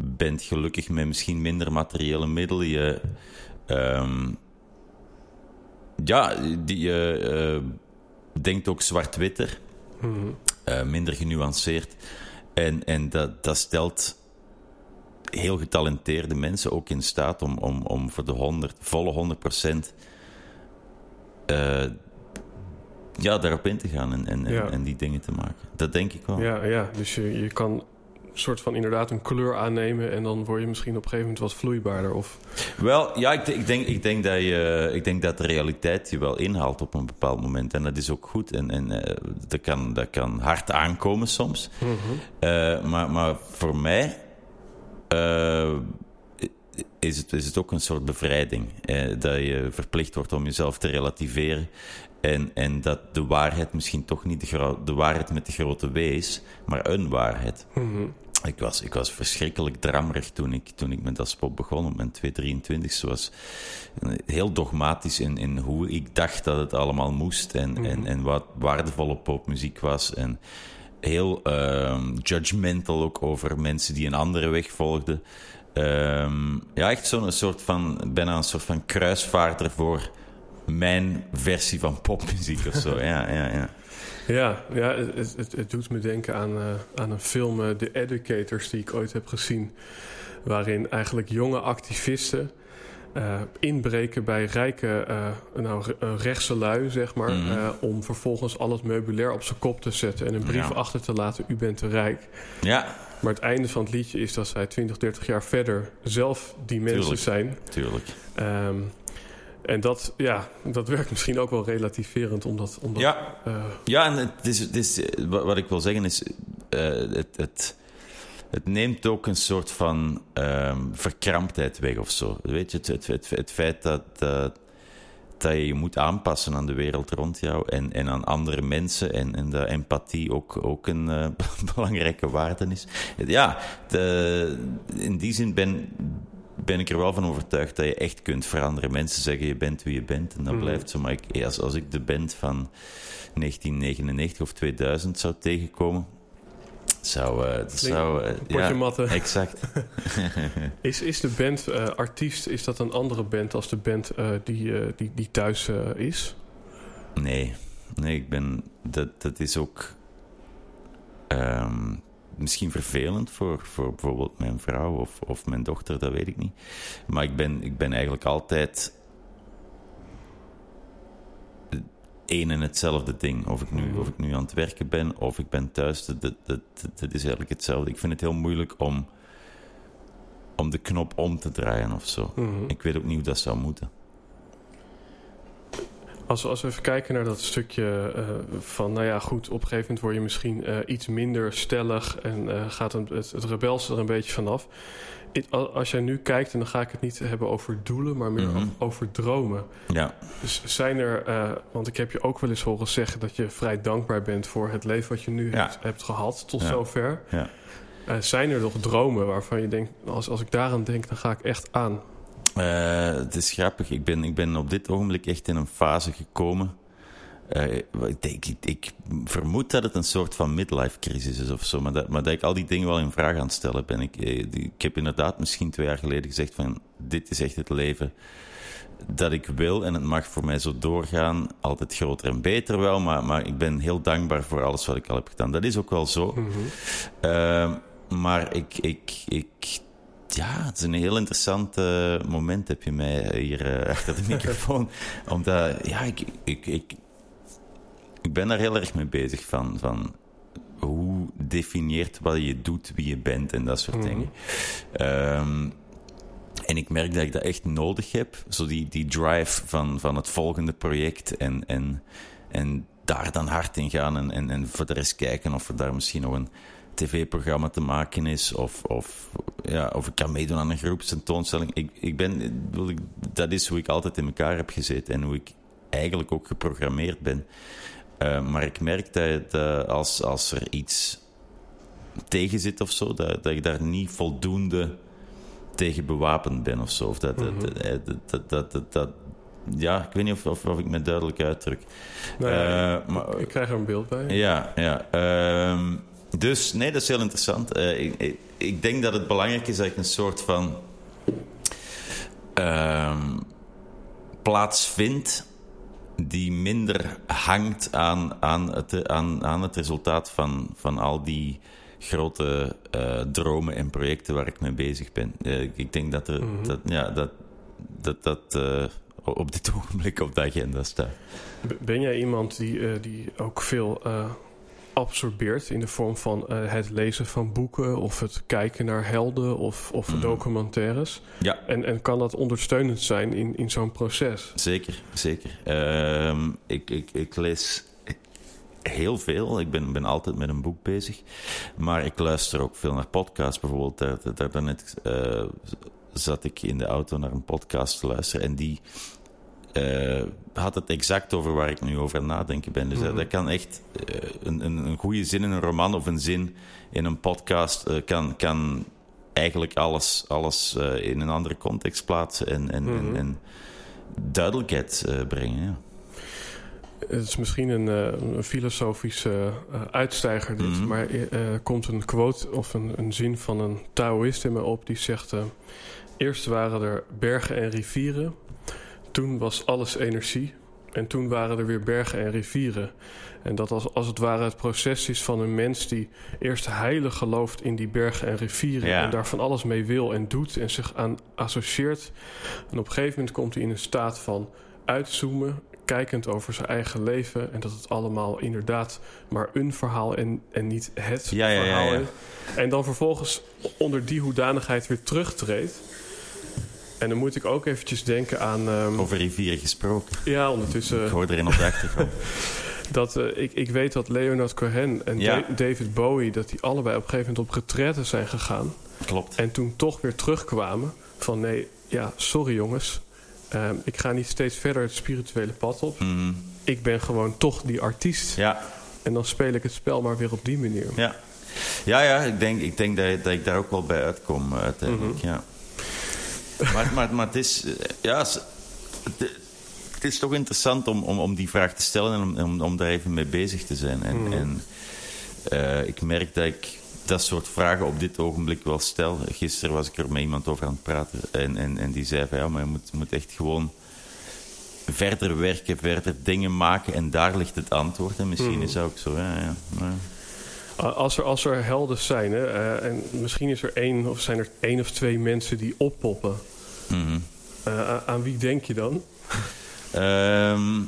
bent gelukkig met misschien minder materiële middelen. Je, ehm, ja, die, je eh, denkt ook zwart-witter, Mhm. eh, minder genuanceerd. En, en dat, dat stelt heel getalenteerde mensen ook in staat om, om, om voor de 100, volle 100 procent eh, ja, daarop in te gaan en, en, en- Ja. en die dingen te maken. Dat denk ik wel. Ja, ja, dus je, je kan soort van inderdaad een kleur aannemen en dan word je misschien op een gegeven moment wat vloeibaarder. Of, Wel, ja, ik, ik, denk, ik, denk dat je, ik denk dat de realiteit je wel inhaalt op een bepaald moment. En dat is ook goed. En, en eh, dat, kan, dat kan hard aankomen soms. Eh, maar, maar voor mij eh, is, het, is het ook een soort bevrijding. eh, dat je verplicht wordt om jezelf te relativeren. En, en dat de waarheid misschien toch niet de, de waarheid met de grote W is, maar een waarheid. Mhm. Ik was, ik was verschrikkelijk drammerig toen ik, toen ik met dat spot begon op mijn 223. was heel dogmatisch in, in hoe ik dacht dat het allemaal moest en, en, en wat waardevolle popmuziek was. En heel ehm, judgmental ook over mensen die een andere weg volgden. Ehm, ja, echt zo'n soort van, bijna een soort van kruisvaarder voor mijn versie van popmuziek of zo. *laughs* Ja, ja, ja. Ja, ja het, het, het doet me denken aan, eh, aan een film, eh, The Educators, die ik ooit heb gezien. Waarin eigenlijk jonge activisten eh, inbreken bij rijke, nou, re- rechtse lui, zeg maar. Mhm. om vervolgens al het meubilair op zijn kop te zetten en een brief Ja. achter te laten: U bent te rijk. Ja, Maar het einde van het liedje is dat zij 20, 30 jaar verder zelf die mensen Tuurlijk. zijn. tuurlijk. Ehm, en dat, ja, dat werkt misschien ook wel relativerend, omdat. omdat Ja, eh, Ja, en het is, het is, eh, wat ik wil zeggen is, eh, het, het, het neemt ook een soort van ehm, verkramptheid weg of zo. Weet je, het, het, het, het feit dat, dat, dat je je moet aanpassen aan de wereld rond jou en, en aan andere mensen en, en dat empathie ook, ook een *laughs* belangrijke waarde is. Ja, de, in die zin ben, ben ik er wel van overtuigd dat je echt kunt veranderen. Mensen zeggen je bent wie je bent en dat Mhm. blijft zo. Maar ik, als, als ik de band van 1999 of 2000 zou tegenkomen, zou... eh, dat zou eh, potje ja, matten. *laughs* exact. Is, is de band eh, artiest, is dat een andere band als de band die, die, die thuis is? Nee, nee, ik ben. Dat, dat is ook. ehm, misschien vervelend voor, voor bijvoorbeeld mijn vrouw of, of mijn dochter, dat weet ik niet. Maar ik ben, ik ben eigenlijk altijd. één en hetzelfde ding. Of ik, nu, of ik nu aan het werken ben of ik ben thuis, dat, dat, dat, dat is eigenlijk hetzelfde. Ik vind het heel moeilijk om, om de knop om te draaien of zo. Mhm. Ik weet ook niet hoe dat zou moeten. Als, we- als we even kijken naar dat stukje eh, van, nou ja, goed, op een gegeven moment word je misschien eh, iets minder stellig en eh, gaat een, het, het rebels er een beetje vanaf. I- a- Als jij nu kijkt, en dan ga ik het niet hebben over doelen, maar meer Mhm. over, over dromen. Ja, Dus zijn er, want ik heb je ook wel eens horen zeggen dat je vrij dankbaar bent voor het leven wat je nu Ja. hebt, hebt gehad tot Ja. zover. ja. Zijn er nog dromen waarvan je denkt, als, als ik daaraan denk, dan ga ik echt aan? Eh, het is grappig. Ik ben, ik ben op dit ogenblik echt in een fase gekomen. Eh, ik, ik, ik vermoed dat het een soort van midlife crisis is of zo. Maar dat, maar dat ik al die dingen wel in vraag aan het stellen ben. Ik, eh, ik heb inderdaad misschien twee jaar geleden gezegd van... Dit is echt het leven dat ik wil. En het mag voor mij zo doorgaan. Altijd groter en beter wel. Maar, maar ik ben heel dankbaar voor alles wat ik al heb gedaan. Dat is ook wel zo. Mhm. Ehm, maar ik, ik, ik, ja, het is een heel interessant eh, moment heb je mij hier eh, *laughs* achter de *laughs* microfoon. Omdat, ja, ik, ik, ik, ik ben daar heel erg mee bezig van, van hoe definieert wat je doet, wie je bent en dat soort Mhm. dingen. Ehm, en ik merk dat ik dat echt nodig heb. Zo die, die drive van, van het volgende project en, en, en daar dan hard in gaan en, en, en voor de rest kijken of er daar misschien nog een tv-programma te maken is of, of, ja, of ik kan meedoen aan een groepstentoonstelling. Ik, ik ben, dat is hoe ik altijd in elkaar heb gezeten en hoe ik eigenlijk ook geprogrammeerd ben. Eh, maar ik merk dat, als, als er iets tegen zit of zo, dat, dat ik daar niet voldoende tegen bewapend ben of zo. Of dat, dat, dat, dat, dat, dat- ja, ik weet niet of, of, of ik me duidelijk uitdruk. Nee, Eh, maar, ik krijg er een beeld bij. ja, ja. ehm, dus nee, dat is heel interessant. Eh, ik, ik, ik denk dat het belangrijk is dat ik een soort van ehm, plaats vind die minder hangt aan, aan, het, aan, aan het resultaat van, van al die grote eh, dromen en projecten waar ik mee bezig ben. Eh, ik denk dat er, dat, ja, dat, dat, dat op dit *laughs* ogenblik op de agenda staat. Ben jij iemand die, die ook veel absorbeert in de vorm van eh, het lezen van boeken of het kijken naar helden of, of Mhm. documentaires? Ja. En, en kan dat ondersteunend zijn in, in zo'n proces? Zeker, zeker. Ehm, ik, ik, ik lees heel veel. Ik ben, ben altijd met een boek bezig. Maar ik luister ook veel naar podcasts. Bijvoorbeeld, daar, daar, daar daarnet eh, zat ik in de auto naar een podcast te luisteren. En die eh, had het exact over waar ik nu over aan nadenken ben. Dus dat- dat kan echt eh, een, een, een goede zin in een roman of een zin in een podcast eh, kan, kan eigenlijk alles, alles in een andere context plaatsen en, en, en, en duidelijkheid brengen. Ja. Het is misschien een, een filosofische uitstijger dit, Mhm. maar er komt een quote of een, een zin van een Taoïst in me op die zegt: Eerst waren er bergen en rivieren, toen was alles energie en toen waren er weer bergen en rivieren. En dat als, als het ware het proces is van een mens die eerst heilig gelooft in die bergen en rivieren Ja. en daar van alles mee wil en doet en zich aan associeert. En op een gegeven moment komt hij in een staat van uitzoomen, kijkend over zijn eigen leven. En dat het allemaal inderdaad maar een verhaal en, en niet het ja, verhaal ja. is. En dan vervolgens onder die hoedanigheid weer terugtreedt. En dan moet ik ook eventjes denken aan... ehm, Over rivieren gesproken. ja, ondertussen... Ik hoor erin op de achtergrond. *laughs* Dat, eh, ik, ik weet dat Leonard Cohen en Ja. David Bowie... dat die allebei op een gegeven moment op retraite zijn gegaan. Klopt. En toen toch weer terugkwamen van... nee, ja, sorry jongens. Ehm, ik ga niet steeds verder het spirituele pad op. Mhm. Ik ben gewoon toch die artiest. Ja, En dan speel ik het spel maar weer op die manier. ja. Ja, ja, ik denk, ik denk dat, dat ik daar ook wel bij uitkom eh, uiteindelijk. Ja. Maar, maar, maar het is... eh, Ja, het, het is toch interessant om, om, om die vraag te stellen en om, om, om daar even mee bezig te zijn. En, en eh, ik merk dat ik dat soort vragen op dit ogenblik wel stel. Gisteren was ik er met iemand over aan het praten. En, en, en die zei van ja, maar je moet, moet echt gewoon verder werken, verder dingen maken. En daar ligt het antwoord. En misschien is dat ook zo. Ja, ja. Als er, als er helden zijn, hè, eh, en misschien is er één of zijn er één of twee mensen die oppoppen. Mhm. Eh, aan wie denk je dan? Ehm,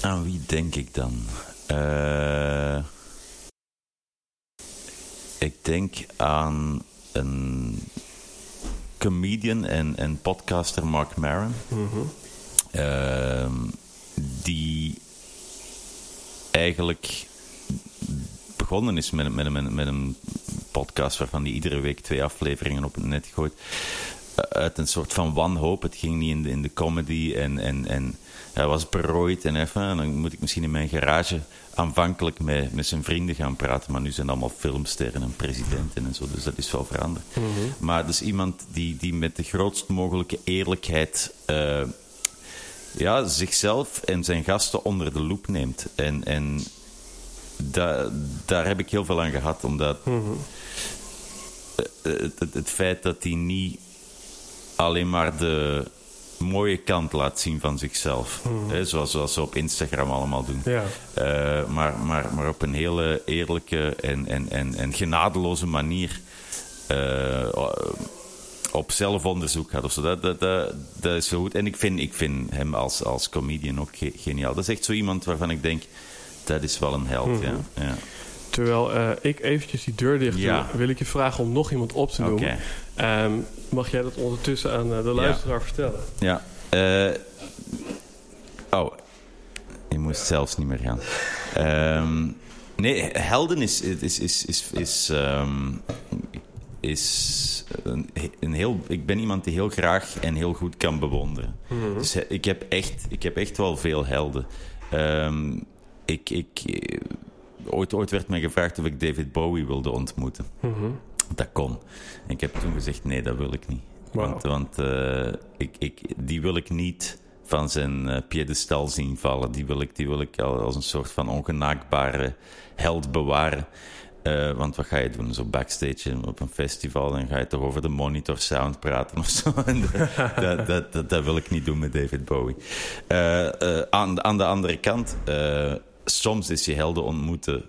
aan wie denk ik dan? Eh, ik denk aan een comedian en, en podcaster Mark Maron. Ehm, die eigenlijk begonnen is met, een- met, een- met een podcast waarvan hij iedere week twee afleveringen op het net gooit. Eh, Uit een soort van wanhoop. Het ging niet in de, in de comedy en, en, en hij was berooid en even. En dan moet ik misschien in mijn garage aanvankelijk met, met zijn vrienden gaan praten. Maar nu zijn allemaal filmsterren en presidenten en zo. Dus dat is wel veranderd. Maar dus iemand die, die met de grootst mogelijke eerlijkheid eh, ja, zichzelf en zijn gasten onder de loep neemt. En, en da, daar heb ik heel veel aan gehad, omdat eh, het, het, het feit dat hij niet alleen maar de mooie kant laat zien van zichzelf, hè, zoals, zoals ze op Instagram allemaal doen. Ja. Eh, maar, maar, maar op een hele eerlijke en, en, en, en genadeloze manier eh, op zelfonderzoek gaat. Of zo. Dat, dat, dat, dat is zo goed. En ik vind, ik vind hem als, als comedian ook ge- geniaal. Dat is echt zo iemand waarvan ik denk, dat is wel een held. ja. Ja. Terwijl eh, ik eventjes die deur dicht doe, Ja. wil ik je vragen om nog iemand op te noemen. Ehm, mag jij dat ondertussen aan eh, de luisteraar vertellen? Ja. eh, oh, je moest zelfs niet meer gaan. Ehm, nee, helden is, is, is, is, is, ehm, is een, een heel... Ik ben iemand die heel graag en heel goed kan bewonderen. Dus eh, ik heb, echt, ik heb echt wel veel helden. Ehm, ik, ik, ooit, ooit werd mij gevraagd of ik David Bowie wilde ontmoeten. Mhm. Dat kon. En ik heb toen gezegd, nee, dat wil ik niet. Want, want eh, ik, ik, die wil ik niet van zijn eh piedestal zien vallen. Die wil ik, die wil ik al als een soort van ongenaakbare held bewaren. Eh, want wat ga je doen? Zo backstage op een festival, dan ga je toch over de monitor sound praten of zo. *laughs* Dat, dat, dat, dat wil ik niet doen met David Bowie. Eh, eh, aan, aan de andere kant, eh, soms is je helden ontmoeten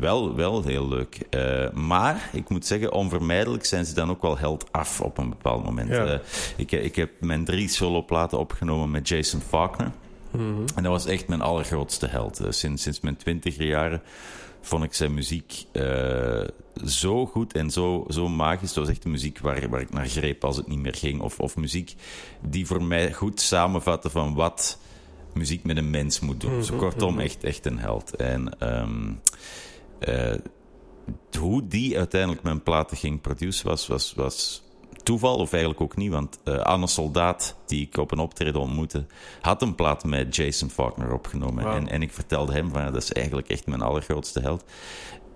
wel, wel heel leuk. Eh, maar ik moet zeggen, onvermijdelijk zijn ze dan ook wel held af op een bepaald moment. Ja. Eh, ik, ik heb mijn drie soloplaten opgenomen met Jason Faulkner. En dat was echt mijn allergrootste held. Eh, sinds, sinds mijn twintiger jaren vond ik zijn muziek zo goed en zo, zo magisch. Dat was echt de muziek waar, waar ik naar greep als het niet meer ging. Of, of muziek die voor mij goed samenvatte van wat muziek met een mens moet doen. Zo kortom, echt, echt een held. En ehm, eh, hoe die uiteindelijk mijn platen ging produceren was, was, was toeval, of eigenlijk ook niet. Want eh, Anne Soldaat, die ik op een optreden ontmoette, had een plaat met Jason Faulkner opgenomen. En, en ik vertelde hem van, ja, dat is eigenlijk echt mijn allergrootste held.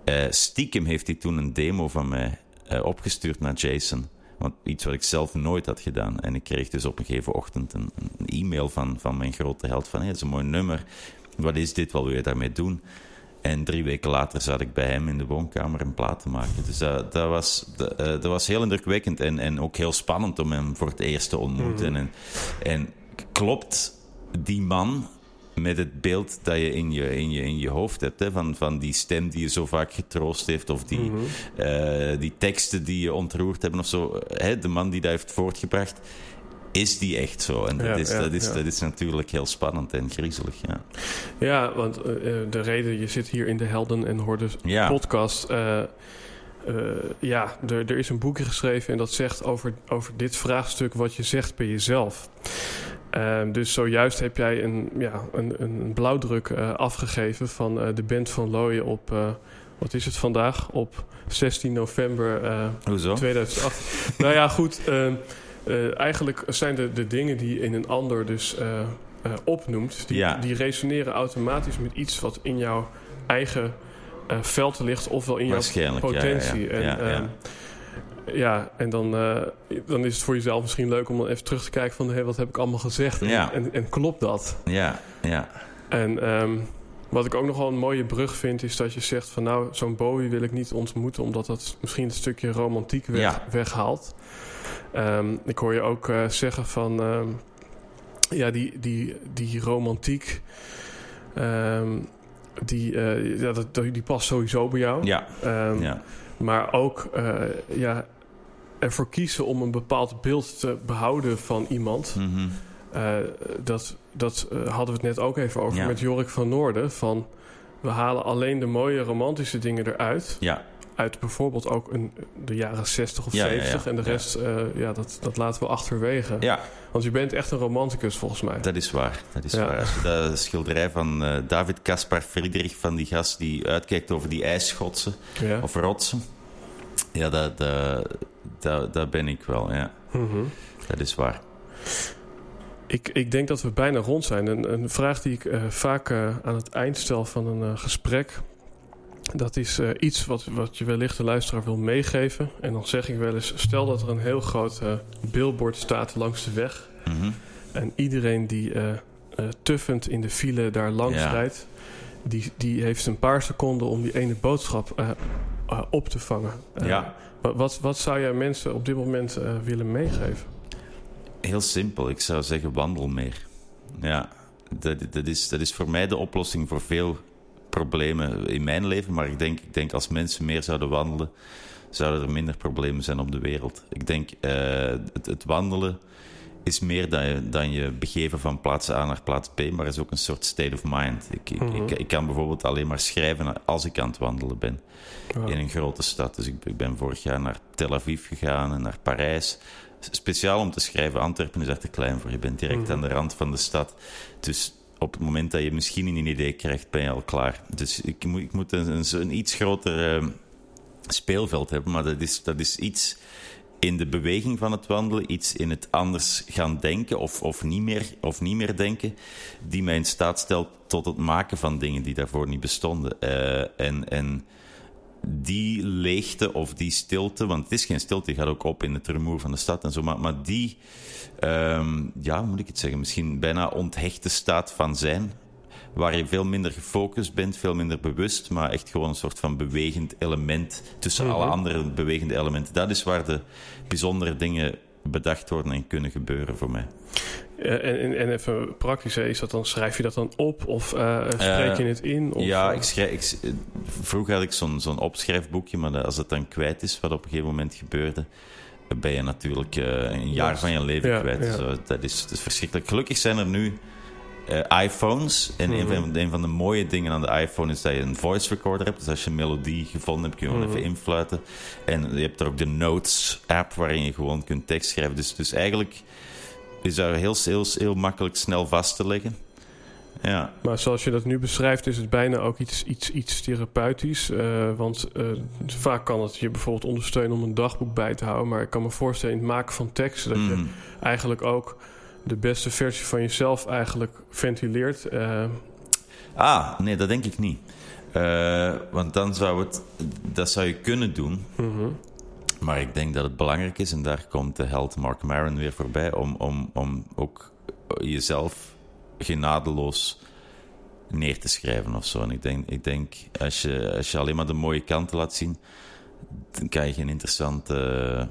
Eh, stiekem heeft hij toen een demo van mij opgestuurd naar Jason. Want iets wat ik zelf nooit had gedaan. En ik kreeg dus op een gegeven ochtend een, een e-mail van, van mijn grote held van... Hey, dat is een mooi nummer. Wat is dit? Wat wil je daarmee doen? En drie weken later zat ik bij hem in de woonkamer een plaat te maken. Dus dat, dat, was, dat, eh, dat was heel indrukwekkend en, en ook heel spannend om hem voor het eerst te ontmoeten. En, en klopt die man met het beeld dat je in je, in je, in je hoofd hebt, hè, van, van die stem die je zo vaak getroost heeft, of die, eh, die teksten die je ontroerd hebben of zo. Hè, de man die dat heeft voortgebracht, is die echt zo? En dat, Ja, is, ja, dat, is, ja. dat is natuurlijk heel spannend en griezelig, ja. Ja, want eh, eh, de reden, je zit hier in de Helden en Hordes podcast. eh, eh, ja, er, er is een boekje geschreven en dat zegt over, over dit vraagstuk wat je zegt bij jezelf. Ehm, dus zojuist heb jij een, ja, een, een blauwdruk eh, afgegeven van eh, de band van Looien op, eh, wat is het vandaag? Op 16 november eh, Hoezo? 2008. nou ja, goed. ehm, eh, eigenlijk zijn de, de dingen die in een ander dus opnoemt... Die, Ja. die resoneren automatisch met iets wat in jouw eigen veld ligt... ofwel in jouw Waarschijnlijk, ja, ja, potentie. ja. En, Ja, en dan, eh, dan is het voor jezelf misschien leuk om dan even terug te kijken van... Hey, wat heb ik allemaal gezegd? En, Ja. en, en klopt dat? Ja, ja. En ehm, wat ik ook nog wel een mooie brug vind, is dat je zegt van nou, zo'n Bowie wil ik niet ontmoeten, omdat dat misschien een stukje romantiek weg, Ja. weghaalt. Ehm, ik hoor je ook eh, zeggen van ehm, ja, die, die, die romantiek, die, eh, ja, dat, die past sowieso bij jou. Ja, ja. Maar ook ja, ervoor kiezen om een bepaald beeld te behouden van iemand. Mhm. Eh, dat dat eh, hadden we het net ook even over Ja. met Jorik van Noorden. Van we halen alleen de mooie romantische dingen eruit. Ja, Uit bijvoorbeeld ook een, de jaren 60 of Ja, ja, 70. ja. En de rest, eh, ja, dat, dat laten we achterwege. ja, Want je bent echt een romanticus volgens mij. dat is waar. Dat is waar. Als je dat schilderij van David Caspar Friedrich, van die gast die uitkijkt over die ijsschotsen of rotsen. Ja, dat, dat, dat, dat ben ik wel, ja. Mhm. Dat is waar. ik, ik denk dat we bijna rond zijn. Een, een vraag die ik eh, vaak eh, aan het eind stel van een eh, gesprek. Dat is iets wat, wat je wellicht de luisteraar wil meegeven. En dan zeg ik wel eens: stel dat er een heel groot billboard staat langs de weg. Mhm. En iedereen die tuffend in de file daar langs Ja. rijdt, die, die heeft een paar seconden om die ene boodschap eh, op te vangen. Eh, Ja. wa- wat, wat zou jij mensen op dit moment eh, willen meegeven? Heel simpel. Ik zou zeggen, wandel meer. Ja, dat, dat, is, dat is voor mij de oplossing voor veel problemen in mijn leven. Maar ik denk, ik denk als mensen meer zouden wandelen, zouden er minder problemen zijn op de wereld. Ik denk, het, het wandelen is meer dan je, dan je begeven van plaats A naar plaats B, maar is ook een soort state of mind. Ik, ik, Mhm. ik, ik kan bijvoorbeeld alleen maar schrijven als ik aan het wandelen ben in een grote stad. Dus ik, ben vorig jaar naar Tel Aviv gegaan en naar Parijs. Speciaal om te schrijven. Antwerpen is daar te klein voor. Je bent direct Mhm. aan de rand van de stad. Dus op het moment dat je misschien een idee krijgt, ben je al klaar. Dus ik moet, ik moet een, een, een iets groter eh, speelveld hebben. Maar dat is, dat is iets in de beweging van het wandelen iets in het anders gaan denken of, of, niet, meer, of niet meer denken, die mij in staat stelt tot het maken van dingen die daarvoor niet bestonden. Uh, en, en die leegte of die stilte, want het is geen stilte, je gaat ook op in het rumoer van de stad en zo, maar, maar die, um, ja, hoe moet ik het zeggen, misschien bijna onthechte staat van zijn, waar je veel minder gefocust bent, veel minder bewust, maar echt gewoon een soort van bewegend element tussen alle mhm. andere bewegende elementen. Dat is waar de bijzondere dingen bedacht worden en kunnen gebeuren voor mij. en, en, en, even praktisch, is dat dan, schrijf je dat dan op of uh, spreek je het in? Of, ja, ik schrijf, ik, vroeger had ik zo'n zo'n opschrijfboekje, maar als het dan kwijt is, wat op een gegeven moment gebeurde, ben je natuurlijk een jaar van je leven kwijt. Zo, dat, is, dat is verschrikkelijk. Gelukkig zijn er nu uh, iPhones. En een, van, mhm. een, van, de mooie dingen aan de iPhone is dat je een voice recorder hebt. Dus als je een melodie gevonden hebt, kun je gewoon mhm. even influiten. En je hebt er ook de Notes app waarin je gewoon kunt tekst schrijven. Dus, dus eigenlijk is daar heel, heel, heel makkelijk snel vast te leggen. Ja. Maar zoals je dat nu beschrijft, is het bijna ook iets, iets, iets therapeutisch. Uh, want uh, vaak kan het je bijvoorbeeld ondersteunen om een dagboek bij te houden. Maar ik kan me voorstellen in het maken van teksten dat je mhm. eigenlijk ook de beste versie van jezelf eigenlijk ventileert. Uh... Ah, nee, dat denk ik niet. Uh, want dan zou het, dat zou je kunnen doen. Mm Maar ik denk dat het belangrijk is, en daar komt de held Mark Maron weer voorbij, om, om, om ook jezelf genadeloos neer te schrijven of zo. En ik denk, ik denk als, je, als je alleen maar de mooie kanten laat zien, dan kan je geen interessante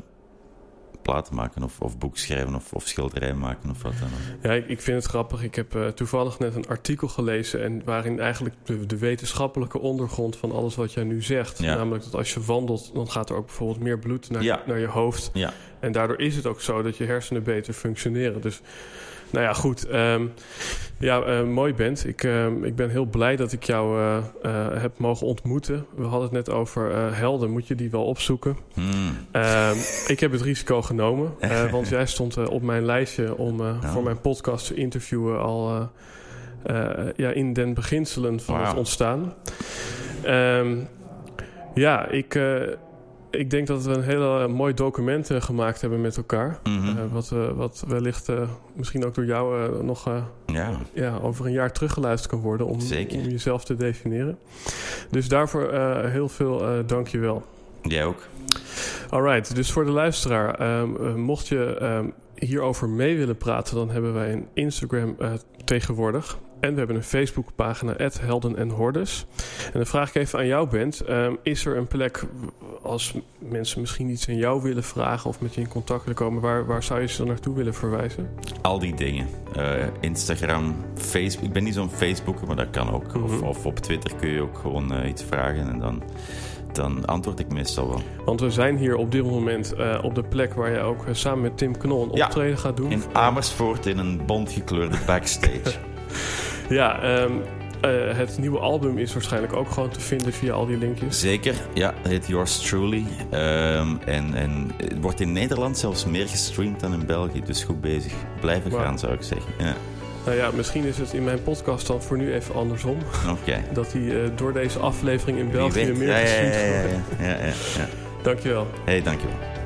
platen maken of, of boek schrijven of, of schilderij maken of wat dan ook. Ja, ik, ik vind het grappig. Ik heb uh, toevallig net een artikel gelezen en waarin eigenlijk de, de, wetenschappelijke ondergrond van alles wat jij nu zegt, ja. namelijk dat als je wandelt, dan gaat er ook bijvoorbeeld meer bloed naar, ja. naar je hoofd. Ja. En daardoor is het ook zo dat je hersenen beter functioneren. Dus nou ja, goed. Um, ja, uh, mooi bent. Ik, uh, ik ben heel blij dat ik jou uh, heb mogen ontmoeten. We hadden het net over helden. Moet je die wel opzoeken? Hmm. ik heb het risico genomen. *laughs* want jij stond op mijn lijstje om voor mijn podcast te interviewen al ja, in den beginselen van wow. het ontstaan. Um, ja, ik ik denk dat we een hele eh, mooi document gemaakt hebben met elkaar. Mm wat, uh, wat wellicht misschien ook door jou nog ja. Ja, over een jaar teruggeluisterd kan worden om, om jezelf te definiëren. Dus daarvoor heel veel dank je wel. Jij ook. Alright, dus voor de luisteraar, um, mocht je um, hierover mee willen praten, dan hebben wij een Instagram tegenwoordig. En we hebben een Facebookpagina, Helden en Hordes. En dan vraag ik even aan jou, Bent. Um, is er een plek als mensen misschien iets aan jou willen vragen of met je in contact willen komen, waar, waar zou je ze dan naartoe willen verwijzen? Al die dingen. Uh, Instagram, Facebook. Ik ben niet zo'n Facebooker, maar dat kan ook. of, mhm. of, op Twitter kun je ook gewoon uh, iets vragen en dan dan antwoord ik meestal wel. Want we zijn hier op dit moment uh, op de plek waar je ook samen met Tim Knol een optreden gaat doen. In Amersfoort in een bontgekleurde backstage. *laughs* Ja, um, uh, het nieuwe album is waarschijnlijk ook gewoon te vinden via al die linkjes. Zeker, ja. Het heet Yours Truly. Um, en, en het wordt in Nederland zelfs meer gestreamd dan in België. Dus goed bezig. Blijven wow. gaan, zou ik zeggen. Ja. Nou ja, misschien is het in mijn podcast dan voor nu even andersom. Oké. *laughs* Dat hij uh, door deze aflevering in België meer ja, gestreamd ja, ja, ja, ja, ja, ja. Dankjewel. Hey, dankjewel.